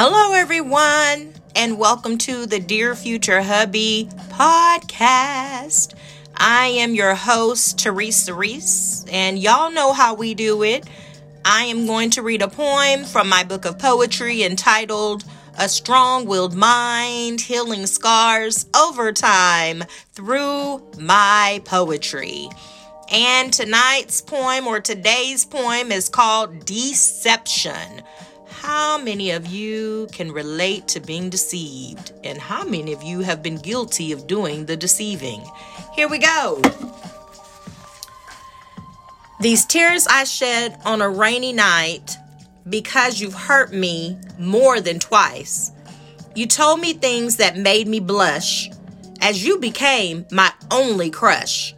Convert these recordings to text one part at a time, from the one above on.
Hello, everyone, and welcome to the Dear Future Hubby podcast. I am your host, Teresa Reese, and y'all know how we do it. I am going to read a poem from my book of poetry entitled A Strong Willed Mind Healing Scars Over Time Through My Poetry. And tonight's poem or today's poem is called Deception. How many of you can relate to being deceived? And how many of you have been guilty of doing the deceiving? Here we go. These tears I shed on a rainy night because you've hurt me more than twice. You told me things that made me blush as you became my only crush.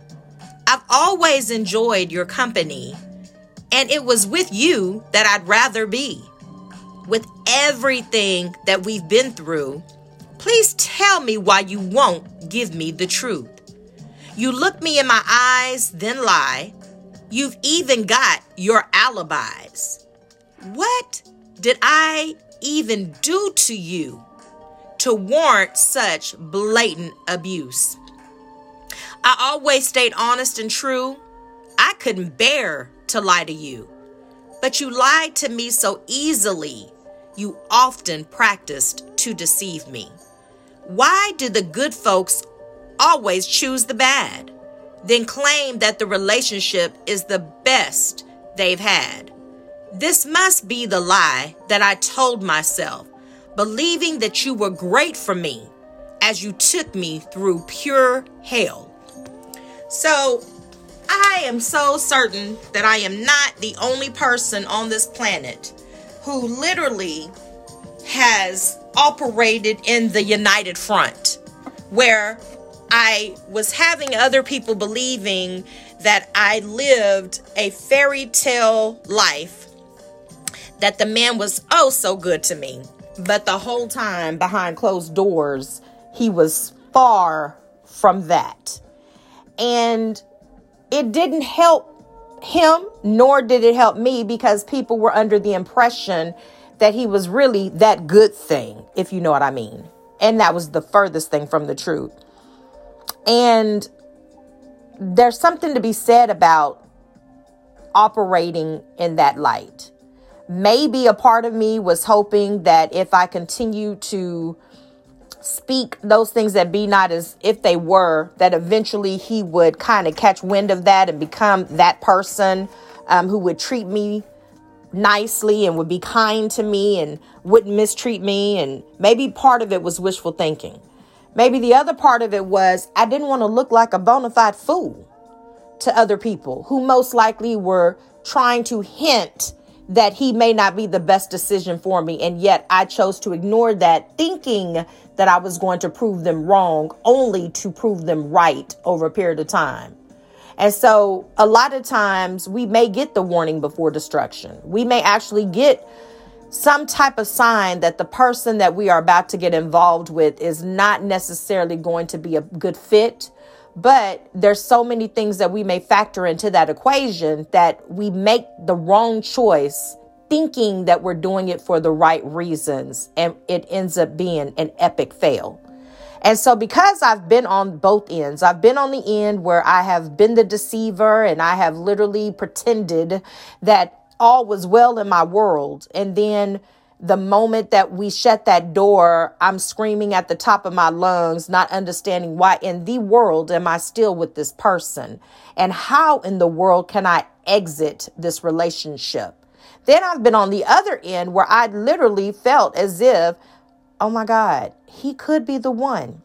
I've always enjoyed your company, and it was with you that I'd rather be with everything that we've been through, please tell me why you won't give me the truth. You look me in my eyes, then lie. You've even got your alibis. What did I even do to you to warrant such blatant abuse? I always stayed honest and true. I couldn't bear to lie to you. But you lied to me so easily you often practiced to deceive me. Why do the good folks always choose the bad, then claim that the relationship is the best they've had? This must be the lie that I told myself, believing that you were great for me as you took me through pure hell. So, I am so certain that I am not the only person on this planet who literally has operated in the United Front, where I was having other people believing that I lived a fairy tale life, that the man was oh so good to me. But the whole time behind closed doors, he was far from that. And it didn't help him, nor did it help me because people were under the impression that he was really that good thing, if you know what I mean. And that was the furthest thing from the truth. And there's something to be said about operating in that light. Maybe a part of me was hoping that if I continue to speak those things that be not as if they were, that eventually he would kind of catch wind of that and become that person um, who would treat me nicely and would be kind to me and wouldn't mistreat me. And maybe part of it was wishful thinking. Maybe the other part of it was I didn't want to look like a bona fide fool to other people who most likely were trying to hint that he may not be the best decision for me. And yet I chose to ignore that, thinking that I was going to prove them wrong, only to prove them right over a period of time. And so a lot of times we may get the warning before destruction. We may actually get some type of sign that the person that we are about to get involved with is not necessarily going to be a good fit. But there's so many things that we may factor into that equation that we make the wrong choice thinking that we're doing it for the right reasons, and it ends up being an epic fail. And so, because I've been on both ends, I've been on the end where I have been the deceiver and I have literally pretended that all was well in my world. And then the moment that we shut that door, I'm screaming at the top of my lungs, not understanding why in the world am I still with this person? And how in the world can I exit this relationship? Then I've been on the other end where I literally felt as if, oh my God, he could be the one.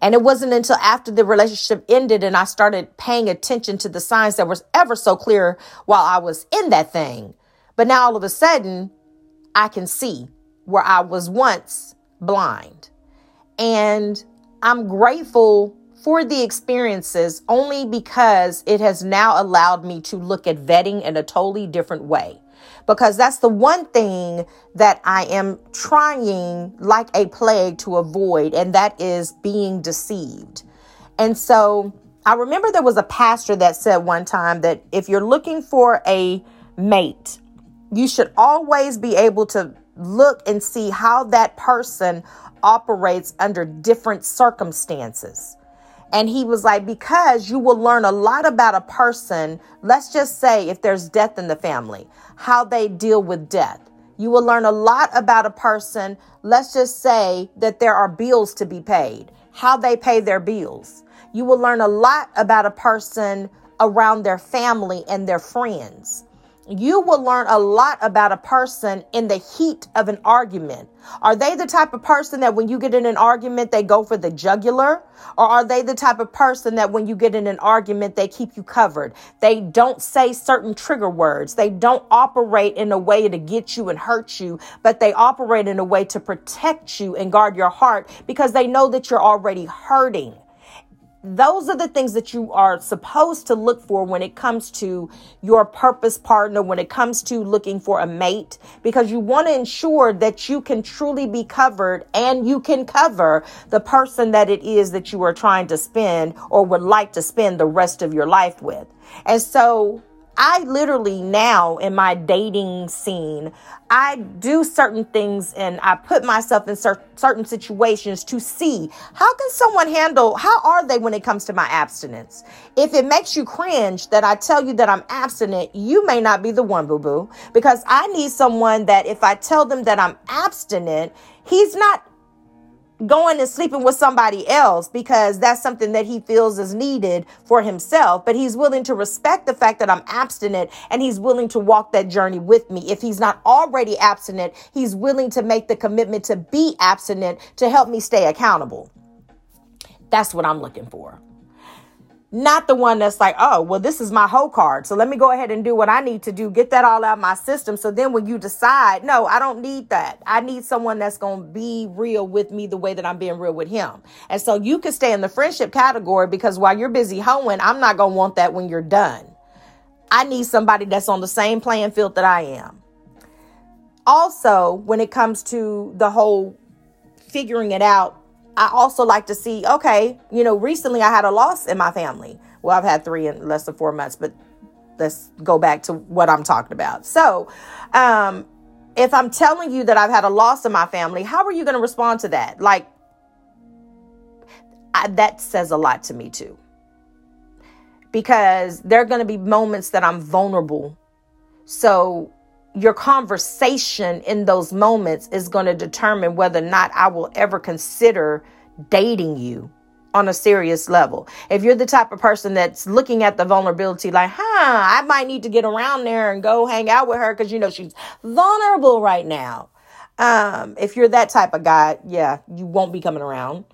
And it wasn't until after the relationship ended and I started paying attention to the signs that were ever so clear while I was in that thing. But now all of a sudden, I can see where I was once blind. And I'm grateful for the experiences only because it has now allowed me to look at vetting in a totally different way. Because that's the one thing that I am trying like a plague to avoid, and that is being deceived. And so I remember there was a pastor that said one time that if you're looking for a mate, you should always be able to look and see how that person operates under different circumstances. And he was like, because you will learn a lot about a person. Let's just say if there's death in the family, how they deal with death. You will learn a lot about a person. Let's just say that there are bills to be paid, how they pay their bills. You will learn a lot about a person around their family and their friends you will learn a lot about a person in the heat of an argument. Are they the type of person that when you get in an argument, they go for the jugular? Or are they the type of person that when you get in an argument, they keep you covered? They don't say certain trigger words. They don't operate in a way to get you and hurt you, but they operate in a way to protect you and guard your heart because they know that you're already hurting those are the things that you are supposed to look for when it comes to your purpose partner, when it comes to looking for a mate, because you want to ensure that you can truly be covered and you can cover the person that it is that you are trying to spend or would like to spend the rest of your life with. And so I literally now in my dating scene, I do certain things and I put myself in cer- certain situations to see how can someone handle, how are they when it comes to my abstinence? If it makes you cringe that I tell you that I'm abstinent, you may not be the one, boo boo, because I need someone that if I tell them that I'm abstinent, he's not going and sleeping with somebody else because that's something that he feels is needed for himself. But he's willing to respect the fact that I'm abstinent and he's willing to walk that journey with me. If he's not already abstinent, he's willing to make the commitment to be abstinent to help me stay accountable. That's what I'm looking for not the one that's like, oh, well, this is my whole card. So let me go ahead and do what I need to do, get that all out of my system. So then when you decide, no, I don't need that. I need someone that's going to be real with me the way that I'm being real with him. And so you can stay in the friendship category because while you're busy hoeing, I'm not going to want that when you're done. I need somebody that's on the same playing field that I am. Also, when it comes to the whole figuring it out I also like to see, okay, you know, recently I had a loss in my family. Well, I've had three in less than four months, but let's go back to what I'm talking about. So, um, if I'm telling you that I've had a loss in my family, how are you going to respond to that? Like, I, that says a lot to me too. Because there are going to be moments that I'm vulnerable. So, your conversation in those moments is going to determine whether or not I will ever consider dating you on a serious level. If you're the type of person that's looking at the vulnerability like, huh, I might need to get around there and go hang out with her because, you know, she's vulnerable right now. Um, if you're that type of guy, yeah, you won't be coming around.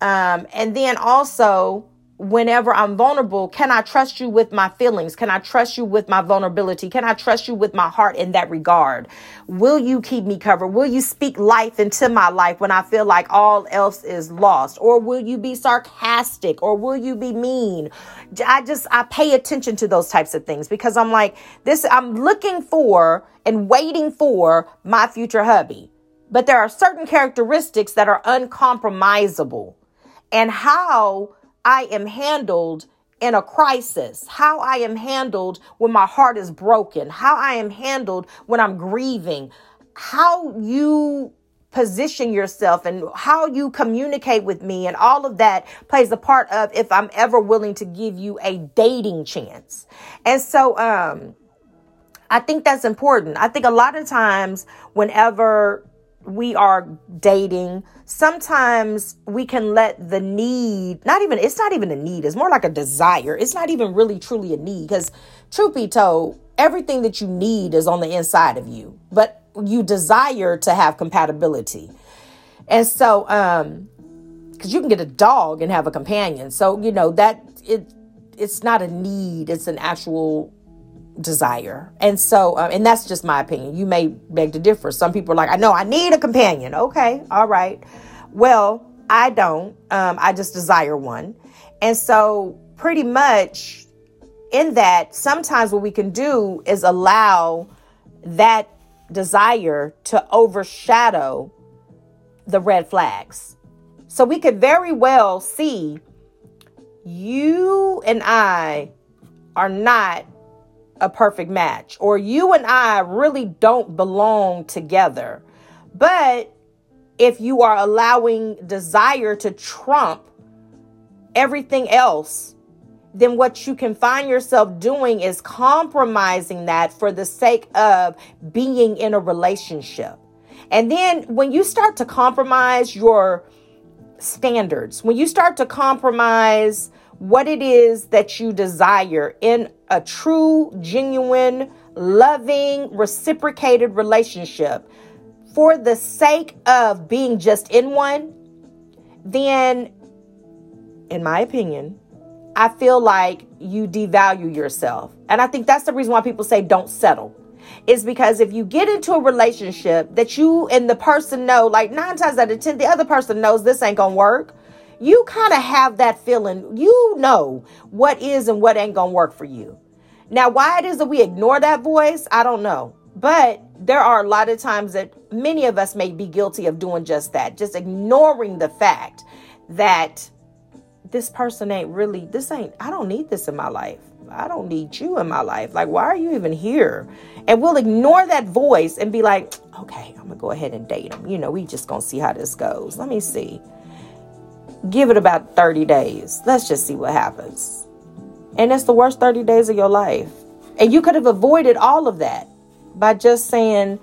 Um, and then also, whenever I'm vulnerable, can I trust you with my feelings? Can I trust you with my vulnerability? Can I trust you with my heart in that regard? Will you keep me covered? Will you speak life into my life when I feel like all else is lost? Or will you be sarcastic? Or will you be mean? I just, I pay attention to those types of things because I'm like, this, I'm looking for and waiting for my future hubby. But there are certain characteristics that are uncompromisable. And how I am handled in a crisis, how I am handled when my heart is broken, how I am handled when I'm grieving, how you position yourself and how you communicate with me and all of that plays a part of if I'm ever willing to give you a dating chance. And so um I think that's important. I think a lot of times whenever we are dating, sometimes we can let the need, not even, it's not even a need, it's more like a desire. It's not even really truly a need because, truth be told, everything that you need is on the inside of you, but you desire to have compatibility. And so, um, because you can get a dog and have a companion. So, you know, that it, it's not a need, it's an actual desire. And so, uh, and that's just my opinion. You may beg to differ. Some people are like, I know I need a companion. Okay, all right. Well, I don't. Um, I just desire one. And so, pretty much in that, sometimes what we can do is allow that desire to overshadow the red flags. So, we could very well see you and I are not a perfect match, or you and I really don't belong together. But if you are allowing desire to trump everything else, then what you can find yourself doing is compromising that for the sake of being in a relationship. And then when you start to compromise your standards, when you start to compromise what it is that you desire in a true, genuine, loving, reciprocated relationship for the sake of being just in one, then, in my opinion, I feel like you devalue yourself. And I think that's the reason why people say don't settle. Is because if you get into a relationship that you and the person know, like nine times out of ten, the other person knows this ain't gonna work you kind of have that feeling. You know what is and what ain't going to work for you. Now, why it is that we ignore that voice, I don't know. But there are a lot of times that many of us may be guilty of doing just that, just ignoring the fact that this person ain't really, this ain't, I don't need this in my life. I don't need you in my life. Like, why are you even here? And we'll ignore that voice and be like, okay, I'm gonna go ahead and date him. You know, we just gonna see how this goes. Let me see give it about 30 days. Let's just see what happens. And it's the worst 30 days of your life. And you could have avoided all of that by just saying,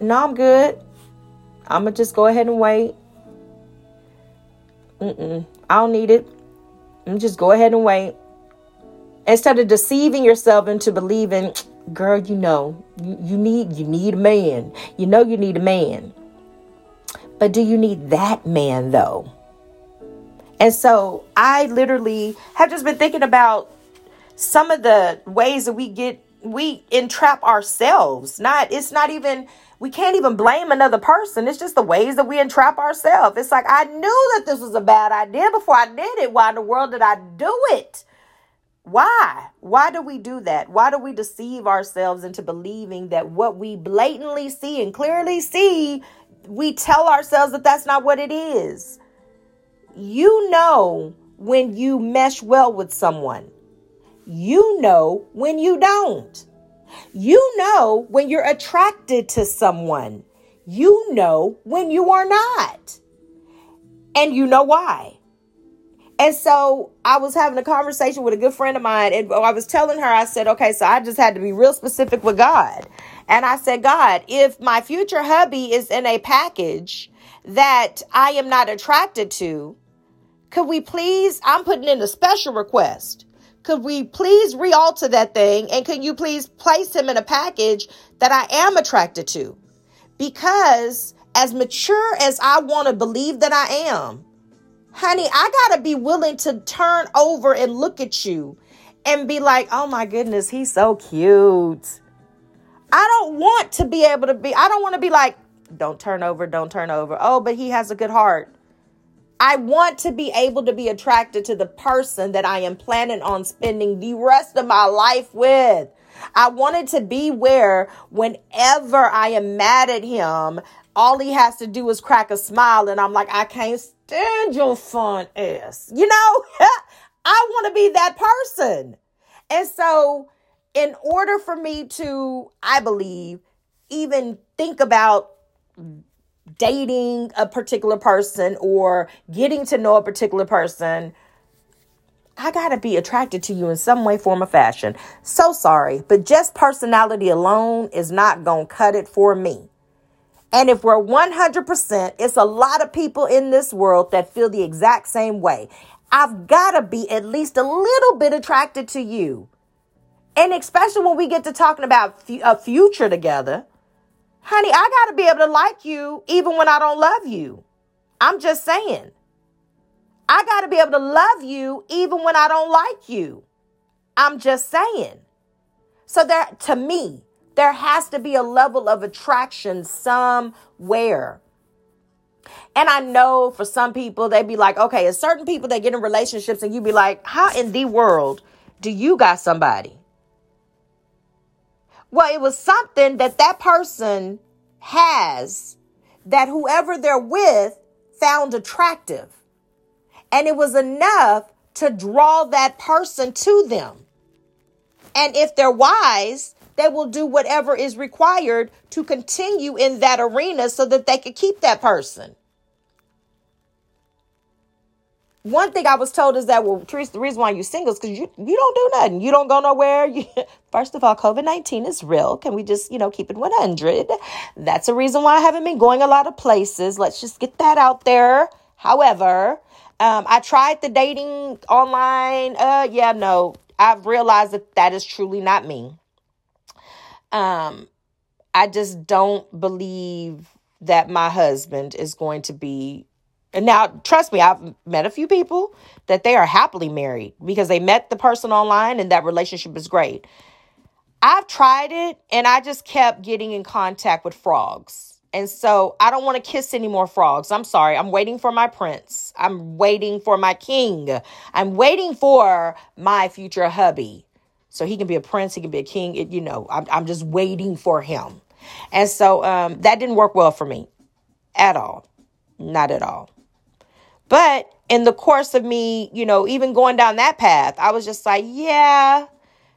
No, I'm good. I'm going to just go ahead and wait. Mm-mm, I don't need it. I'm just go ahead and wait. Instead of deceiving yourself into believing, girl, you know, you, you need you need a man. You know you need a man. But do you need that man though? And so I literally have just been thinking about some of the ways that we get we entrap ourselves. Not it's not even we can't even blame another person. It's just the ways that we entrap ourselves. It's like I knew that this was a bad idea before I did it. Why in the world did I do it? Why? Why do we do that? Why do we deceive ourselves into believing that what we blatantly see and clearly see, we tell ourselves that that's not what it is? You know when you mesh well with someone. You know when you don't. You know when you're attracted to someone. You know when you are not. And you know why. And so I was having a conversation with a good friend of mine, and I was telling her, I said, okay, so I just had to be real specific with God. And I said, God, if my future hubby is in a package that I am not attracted to, could we please? I'm putting in a special request. Could we please realter that thing? And can you please place him in a package that I am attracted to? Because as mature as I want to believe that I am, honey, I got to be willing to turn over and look at you and be like, oh my goodness, he's so cute. I don't want to be able to be, I don't want to be like, don't turn over, don't turn over. Oh, but he has a good heart. I want to be able to be attracted to the person that I am planning on spending the rest of my life with. I wanted to be where whenever I am mad at him, all he has to do is crack a smile and I'm like, I can't stand your fun ass. You know, I want to be that person. And so, in order for me to, I believe, even think about dating a particular person or getting to know a particular person, I got to be attracted to you in some way, form, or fashion. So sorry, but just personality alone is not to cut it for me. And if we're 100%, it's a lot of people in this world that feel the exact same way. I've got to be at least a little bit attracted to you. And especially when we get to talking about a future together, Honey, I got to be able to like you even when I don't love you. I'm just saying. I got to be able to love you even when I don't like you. I'm just saying. So there to me, there has to be a level of attraction somewhere. And I know for some people, they'd be like, okay, it's certain people that get in relationships and you'd be like, how in the world do you got somebody? Well, it was something that that person has that whoever they're with found attractive. And it was enough to draw that person to them. And if they're wise, they will do whatever is required to continue in that arena so that they could keep that person. One thing I was told is that well, Teresa, the reason why you single is because you you don't do nothing. You don't go nowhere. You, first of all, COVID nineteen is real. Can we just you know keep it one hundred? That's a reason why I haven't been going a lot of places. Let's just get that out there. However, um, I tried the dating online. Uh, yeah, no, I've realized that that is truly not me. Um, I just don't believe that my husband is going to be. And now, trust me, I've met a few people that they are happily married because they met the person online and that relationship is great. I've tried it and I just kept getting in contact with frogs. And so I don't want to kiss any more frogs. I'm sorry. I'm waiting for my prince. I'm waiting for my king. I'm waiting for my future hubby. So he can be a prince, he can be a king. It, you know, I'm, I'm just waiting for him. And so um, that didn't work well for me at all. Not at all. But in the course of me, you know, even going down that path, I was just like, yeah,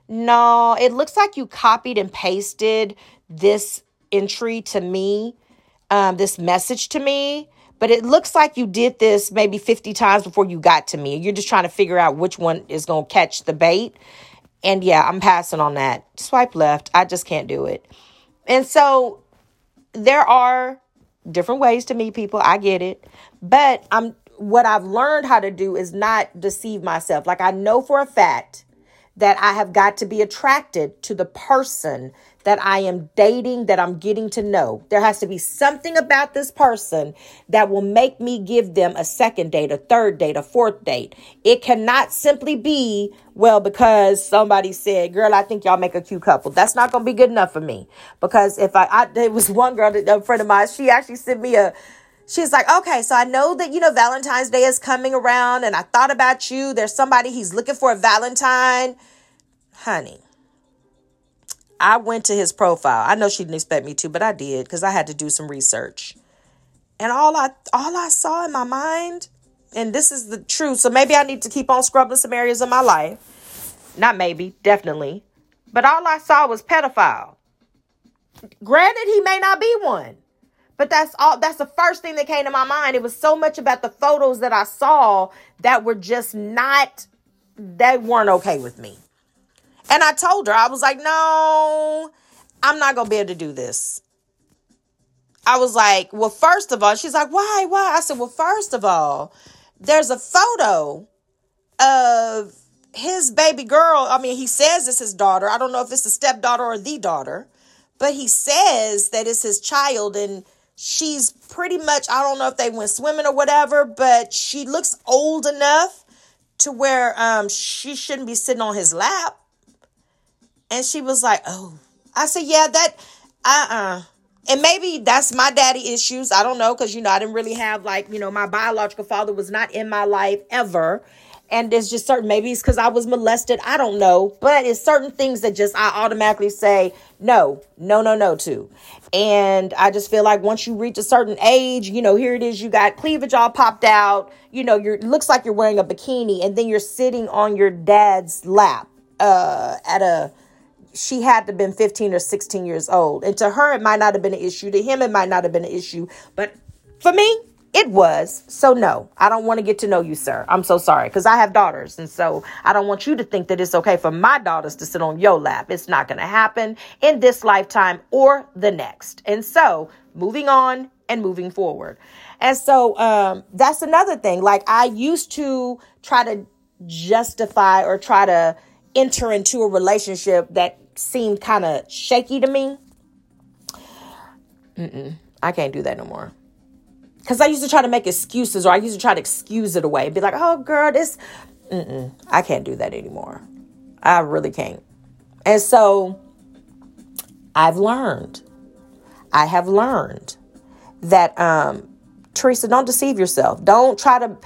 no, it looks like you copied and pasted this entry to me, um, this message to me. But it looks like you did this maybe 50 times before you got to me. You're just trying to figure out which one is going to catch the bait. And yeah, I'm passing on that. Swipe left. I just can't do it. And so there are different ways to meet people. I get it. But I'm what I've learned how to do is not deceive myself. Like I know for a fact that I have got to be attracted to the person that I am dating, that I'm getting to know. There has to be something about this person that will make me give them a second date, a third date, a fourth date. It cannot simply be, well, because somebody said, girl, I think y'all make a cute couple. That's not going to be good enough for me. Because if I, I there was one girl, a friend of mine, she actually sent me a, she's like, okay, so I know that, you know, Valentine's Day is coming around and I thought about you. There's somebody he's looking for a Valentine. Honey, I went to his profile. I know she didn't expect me to, but I did because I had to do some research. And all I all I saw in my mind, and this is the truth, so maybe I need to keep on scrubbing some areas of my life. Not maybe, definitely. But all I saw was pedophile. Granted, he may not be one. But that's all that's the first thing that came to my mind. It was so much about the photos that I saw that were just not they weren't okay with me. And I told her, I was like, no, I'm not to be able to do this. I was like, well, first of all, she's like, why, why? I said, well, first of all, there's a photo of his baby girl. I mean, he says it's his daughter. I don't know if it's the stepdaughter or the daughter, but he says that it's his child and she's pretty much, I don't know if they went swimming or whatever, but she looks old enough to where um, she shouldn't be sitting on his lap. And she was like, Oh, I said, Yeah, that, uh uh And maybe that's my daddy issues. I don't know. Cause, you know, I didn't really have like, you know, my biological father was not in my life ever. And there's just certain, maybe it's because I was molested. I don't know. But it's certain things that just I automatically say no, no, no, no to. And I just feel like once you reach a certain age, you know, here it is, you got cleavage all popped out. You know, you're looks like you're wearing a bikini and then you're sitting on your dad's lap uh at a she had to have been 15 or 16 years old. And to her, it might not have been an issue. To him, it might not have been an issue. But for me, it was. So, no, I don't want to get to know you, sir. I'm so sorry because I have daughters. And so I don't want you to think that it's okay for my daughters to sit on your lap. It's not going to happen in this lifetime or the next. And so, moving on and moving forward. And so, um, that's another thing. Like, I used to try to justify or try to enter into a relationship that seemed kind of shaky to me. Mm-mm, I can't do that no more. Because I used to try to make excuses or I used to try to excuse it away. Be like, oh, girl, this. Mm-mm, I can't do that anymore. I really can't. And so I've learned. I have learned that, um, Teresa, don't deceive yourself. Don't try to,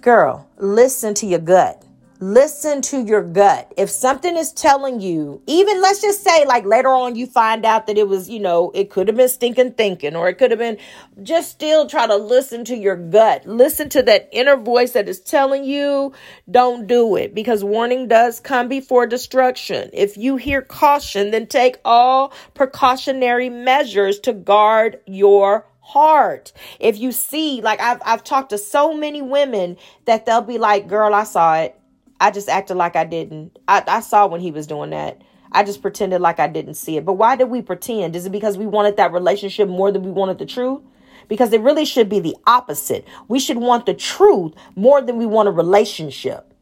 girl, listen to your gut. Listen to your gut. If something is telling you, even let's just say, like later on, you find out that it was, you know, it could have been stinking thinking, or it could have been just still try to listen to your gut. Listen to that inner voice that is telling you, don't do it because warning does come before destruction. If you hear caution, then take all precautionary measures to guard your heart. If you see, like I've I've talked to so many women that they'll be like, "Girl, I saw it. I just acted like I didn't. I, I saw when he was doing that. I just pretended like I didn't see it. But why did we pretend? Is it because we wanted that relationship more than we wanted the truth? Because it really should be the opposite. We should want the truth more than we want a relationship.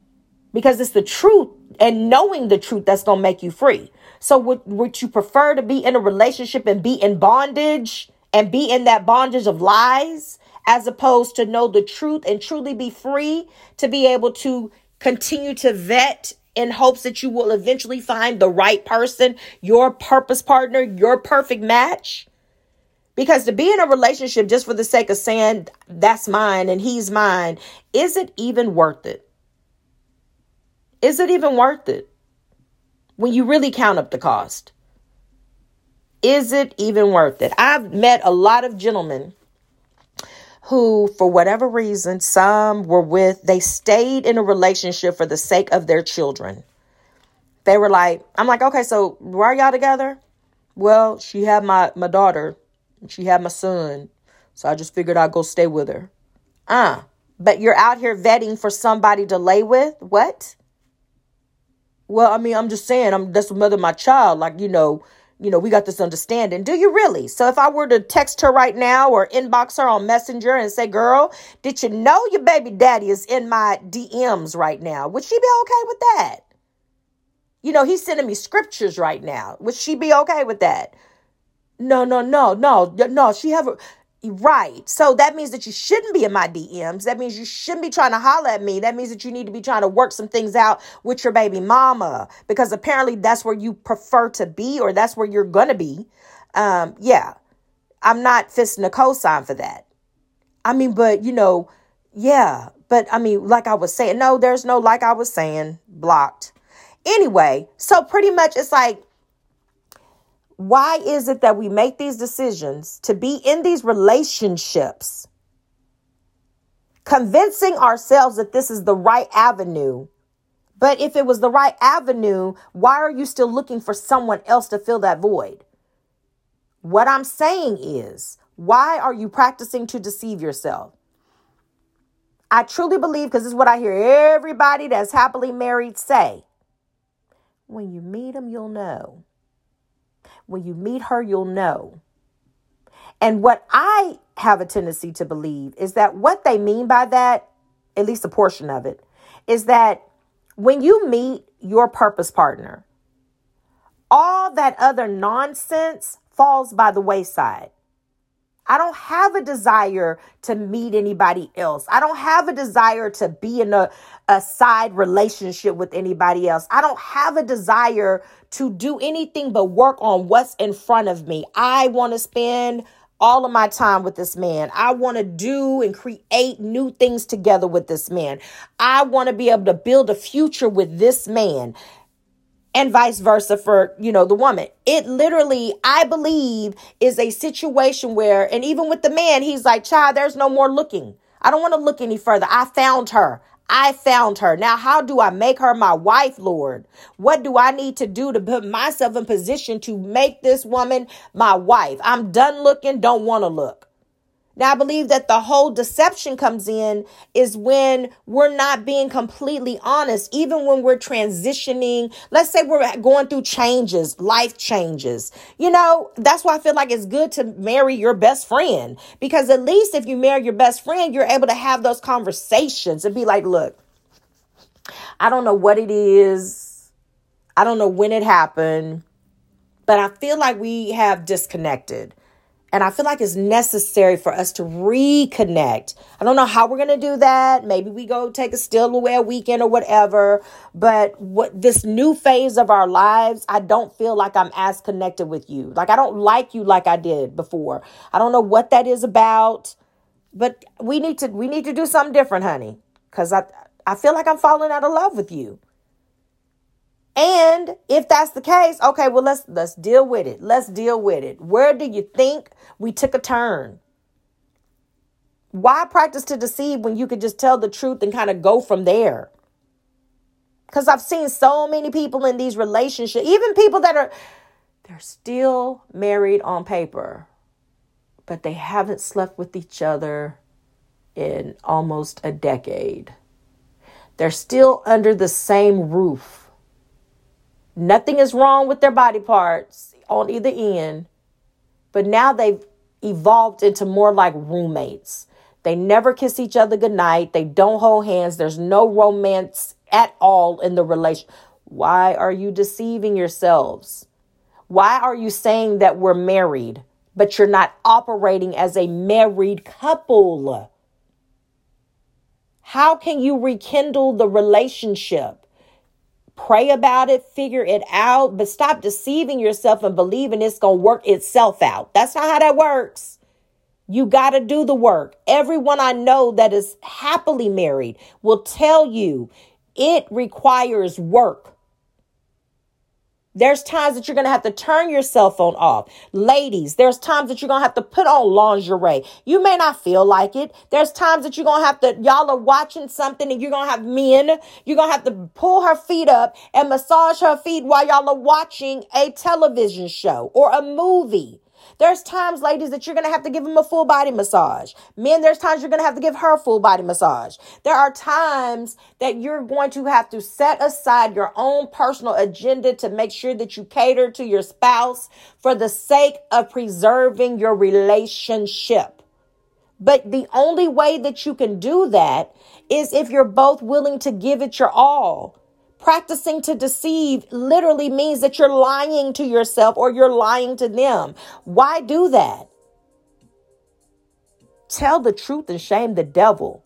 Because it's the truth and knowing the truth that's going to make you free. So would, would you prefer to be in a relationship and be in bondage and be in that bondage of lies as opposed to know the truth and truly be free to be able to Continue to vet in hopes that you will eventually find the right person, your purpose partner, your perfect match. Because to be in a relationship just for the sake of saying that's mine and he's mine, is it even worth it? Is it even worth it? When you really count up the cost, is it even worth it? I've met a lot of gentlemen who, for whatever reason, some were with, they stayed in a relationship for the sake of their children. They were like, I'm like, okay, so why are y'all together? Well, she had my, my daughter, she had my son, so I just figured I'd go stay with her. Ah, uh, but you're out here vetting for somebody to lay with? What? Well, I mean, I'm just saying, I'm that's the mother of my child. Like, you know, you know, we got this understanding. Do you really? So if I were to text her right now or inbox her on Messenger and say, girl, did you know your baby daddy is in my DMs right now? Would she be okay with that? You know, he's sending me scriptures right now. Would she be okay with that? No, no, no, no, no. She have a Right. So that means that you shouldn't be in my DMs. That means you shouldn't be trying to holler at me. That means that you need to be trying to work some things out with your baby mama because apparently that's where you prefer to be or that's where you're going to be. Um, yeah. I'm not fisting a cosign for that. I mean, but you know, yeah. But I mean, like I was saying, no, there's no like I was saying, blocked. Anyway, so pretty much it's like why is it that we make these decisions to be in these relationships, convincing ourselves that this is the right avenue? But if it was the right avenue, why are you still looking for someone else to fill that void? What I'm saying is, why are you practicing to deceive yourself? I truly believe, because this is what I hear everybody that's happily married say when you meet them, you'll know. When you meet her, you'll know. And what I have a tendency to believe is that what they mean by that, at least a portion of it, is that when you meet your purpose partner, all that other nonsense falls by the wayside. I don't have a desire to meet anybody else. I don't have a desire to be in a, a side relationship with anybody else. I don't have a desire to do anything but work on what's in front of me. I want to spend all of my time with this man. I want to do and create new things together with this man. I want to be able to build a future with this man and vice versa for you know the woman it literally i believe is a situation where and even with the man he's like child there's no more looking i don't want to look any further i found her I found her. Now, how do I make her my wife, Lord? What do I need to do to put myself in position to make this woman my wife? I'm done looking, don't want to look. Now, I believe that the whole deception comes in is when we're not being completely honest, even when we're transitioning. Let's say we're going through changes, life changes. You know, that's why I feel like it's good to marry your best friend because at least if you marry your best friend, you're able to have those conversations and be like, look, I don't know what it is, I don't know when it happened, but I feel like we have disconnected. And I feel like it's necessary for us to reconnect. I don't know how we're going to do that. Maybe we go take a still away weekend or whatever. But what this new phase of our lives, I don't feel like I'm as connected with you. Like I don't like you like I did before. I don't know what that is about. But we need to we need to do something different, honey. Cuz I I feel like I'm falling out of love with you. And if that's the case, okay, well let's let's deal with it. Let's deal with it. Where do you think we took a turn? Why practice to deceive when you could just tell the truth and kind of go from there? Cuz I've seen so many people in these relationships, even people that are they're still married on paper, but they haven't slept with each other in almost a decade. They're still under the same roof Nothing is wrong with their body parts on either end, but now they've evolved into more like roommates. They never kiss each other goodnight. They don't hold hands. There's no romance at all in the relation. Why are you deceiving yourselves? Why are you saying that we're married, but you're not operating as a married couple? How can you rekindle the relationship? Pray about it, figure it out, but stop deceiving yourself and believing it's going to work itself out. That's not how that works. You got to do the work. Everyone I know that is happily married will tell you it requires work. There's times that you're going to have to turn your cell phone off. Ladies, there's times that you're going to have to put on lingerie. You may not feel like it. There's times that you're going to have to, y'all are watching something and you're going to have men. You're going to have to pull her feet up and massage her feet while y'all are watching a television show or a movie. There's times, ladies, that you're going to have to give him a full body massage. Men, there's times you're going to have to give her a full body massage. There are times that you're going to have to set aside your own personal agenda to make sure that you cater to your spouse for the sake of preserving your relationship. But the only way that you can do that is if you're both willing to give it your all. Practicing to deceive literally means that you're lying to yourself or you're lying to them. Why do that? Tell the truth and shame the devil.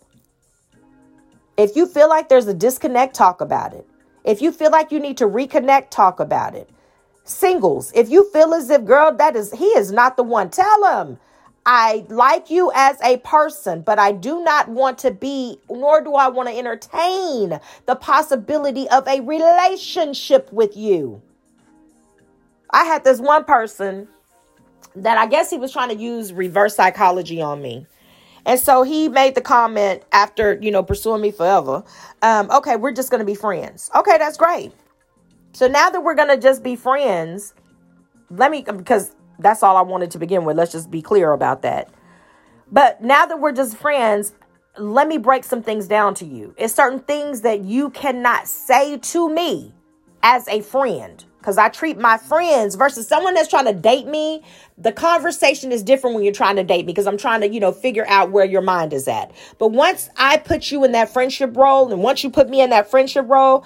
If you feel like there's a disconnect, talk about it. If you feel like you need to reconnect, talk about it. Singles, if you feel as if, girl, that is, he is not the one, tell him. I like you as a person, but I do not want to be, nor do I want to entertain the possibility of a relationship with you. I had this one person that I guess he was trying to use reverse psychology on me. And so he made the comment after, you know, pursuing me forever. Um, okay, we're just going to be friends. Okay, that's great. So now that we're going to just be friends, let me, because that's all I wanted to begin with. Let's just be clear about that. But now that we're just friends, let me break some things down to you. It's certain things that you cannot say to me as a friend because I treat my friends versus someone that's trying to date me. The conversation is different when you're trying to date me because I'm trying to, you know, figure out where your mind is at. But once I put you in that friendship role and once you put me in that friendship role,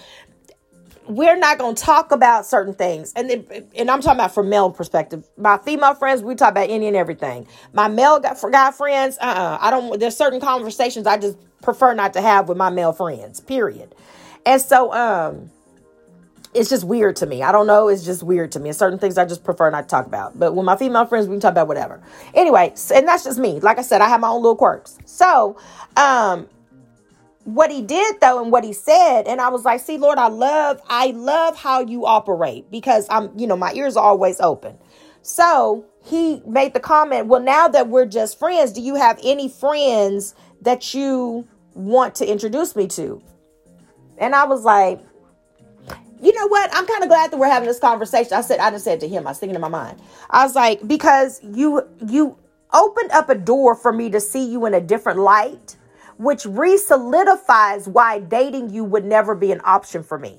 we're not going to talk about certain things. And then, and I'm talking about from male perspective. My female friends, we talk about any and everything. My male guy, guy friends, uh-uh. I don't, there's certain conversations I just prefer not to have with my male friends, period. And so, um, it's just weird to me. I don't know. It's just weird to me. And certain things I just prefer not to talk about. But with my female friends, we can talk about whatever. Anyway, and that's just me. Like I said, I have my own little quirks. So, um, what he did though and what he said. And i was like see lord i love i love how you operate because i'm you know my ears are always open. So he made the comment well now that we're just friends do you have any friends that you want to introduce me to? And i was like you know what? I'm kind of glad that we're having this conversation. I said i just said to him i was thinking in my mind. I was like because you you opened up a door for me to see you in a different light which re-solidifies why dating you would never be an option for me.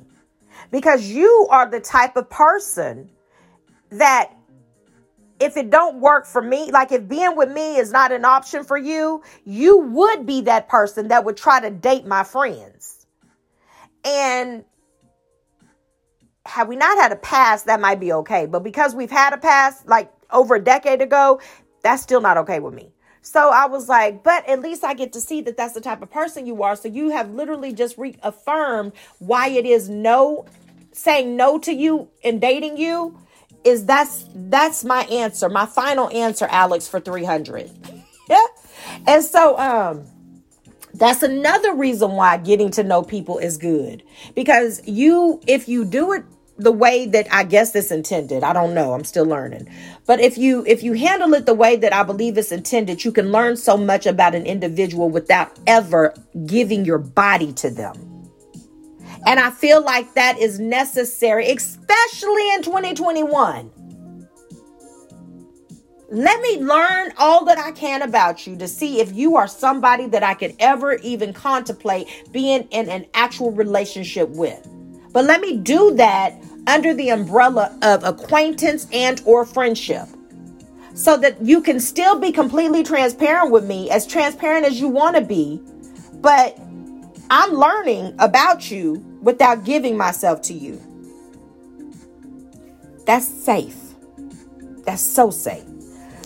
Because you are the type of person that if it don't work for me, like if being with me is not an option for you, you would be that person that would try to date my friends. And had we not had a past, that might be okay. But because we've had a past like over a decade ago, that's still not okay with me. So I was like, but at least I get to see that that's the type of person you are. So you have literally just reaffirmed why it is no saying no to you and dating you is that's that's my answer, my final answer, Alex, for 300. Yeah. And so um That's another reason why getting to know people is good. Because you, if you do it the way that I guess it's intended, I don't know, I'm still learning. But if you if you handle it the way that I believe it's intended, you can learn so much about an individual without ever giving your body to them. And I feel like that is necessary, especially in 2021. Let me learn all that I can about you to see if you are somebody that I could ever even contemplate being in an actual relationship with. But let me do that under the umbrella of acquaintance and or friendship. So that you can still be completely transparent with me, as transparent as you want to be, but I'm learning about you without giving myself to you. That's safe. That's so safe.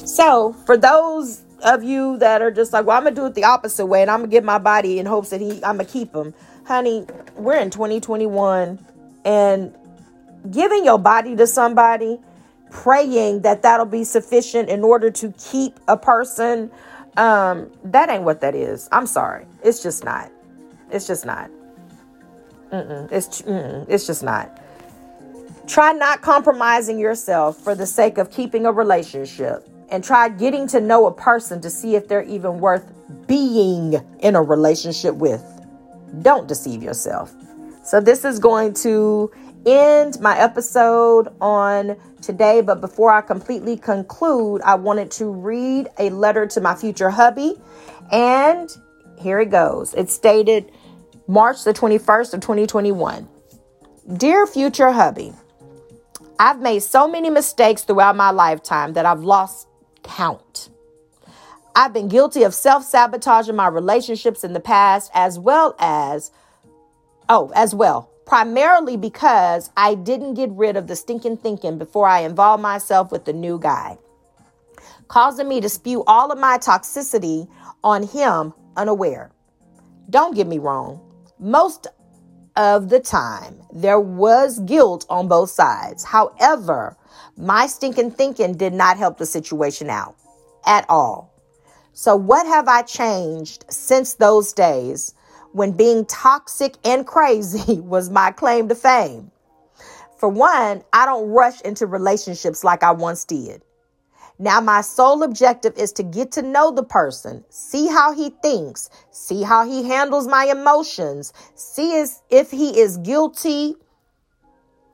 So, for those of you that are just like, well, I'm gonna do it the opposite way, and I'm gonna give my body in hopes that he, I'm gonna keep him, honey. We're in 2021, and giving your body to somebody, praying that that'll be sufficient in order to keep a person, um, that ain't what that is. I'm sorry, it's just not. It's just not. Mm-mm, it's mm-mm, it's just not. Try not compromising yourself for the sake of keeping a relationship and try getting to know a person to see if they're even worth being in a relationship with. Don't deceive yourself. So, this is going to end my episode on today. But before I completely conclude, I wanted to read a letter to my future hubby. And here it goes. It stated March the 21st of 2021. Dear future hubby, I've made so many mistakes throughout my lifetime that I've lost count. I've been guilty of self sabotaging my relationships in the past, as well as, oh, as well, primarily because I didn't get rid of the stinking thinking before I involved myself with the new guy, causing me to spew all of my toxicity on him unaware. Don't get me wrong, most of the time there was guilt on both sides. However, my stinking thinking did not help the situation out at all. So, what have I changed since those days when being toxic and crazy was my claim to fame? For one, I don't rush into relationships like I once did. Now, my sole objective is to get to know the person, see how he thinks, see how he handles my emotions, see if he is guilty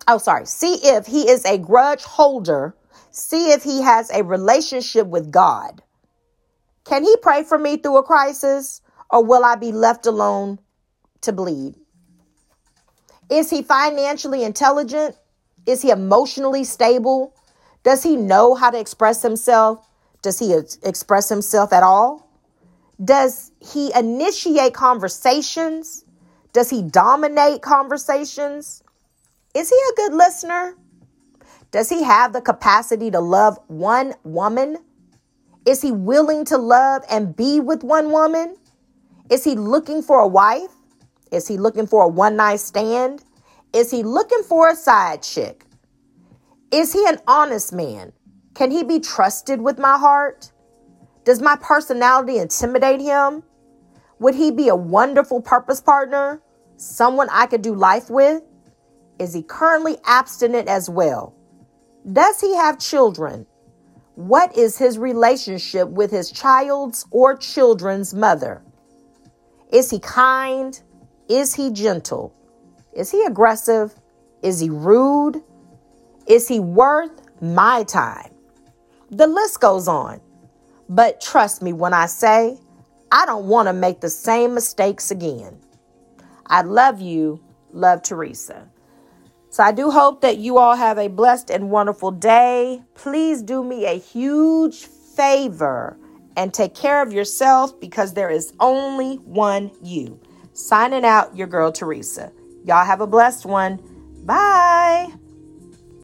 oh, sorry, see if he is a grudge holder, see if he has a relationship with God. Can he pray for me through a crisis, or will I be left alone to bleed? Is he financially intelligent? Is he emotionally stable? Does he know how to express himself? Does he express himself at all? Does he initiate conversations? Does he dominate conversations? Is he a good listener? Does he have the capacity to love one woman? Is he willing to love and be with one woman? Is he looking for a wife? Is he looking for a one night stand? Is he looking for a side chick? Is he an honest man? Can he be trusted with my heart? Does my personality intimidate him? Would he be a wonderful purpose partner? Someone I could do life with? Is he currently abstinent as well? Does he have children? What is his relationship with his child's or children's mother? Is he kind? Is he gentle? Is he aggressive? Is he rude? Is he worth my time? The list goes on. But trust me when I say, I don't want to make the same mistakes again. I love you. Love Teresa. So I do hope that you all have a blessed and wonderful day. Please do me a huge favor and take care of yourself because there is only one you. Signing out, your girl Teresa. Y'all have a blessed one. Bye.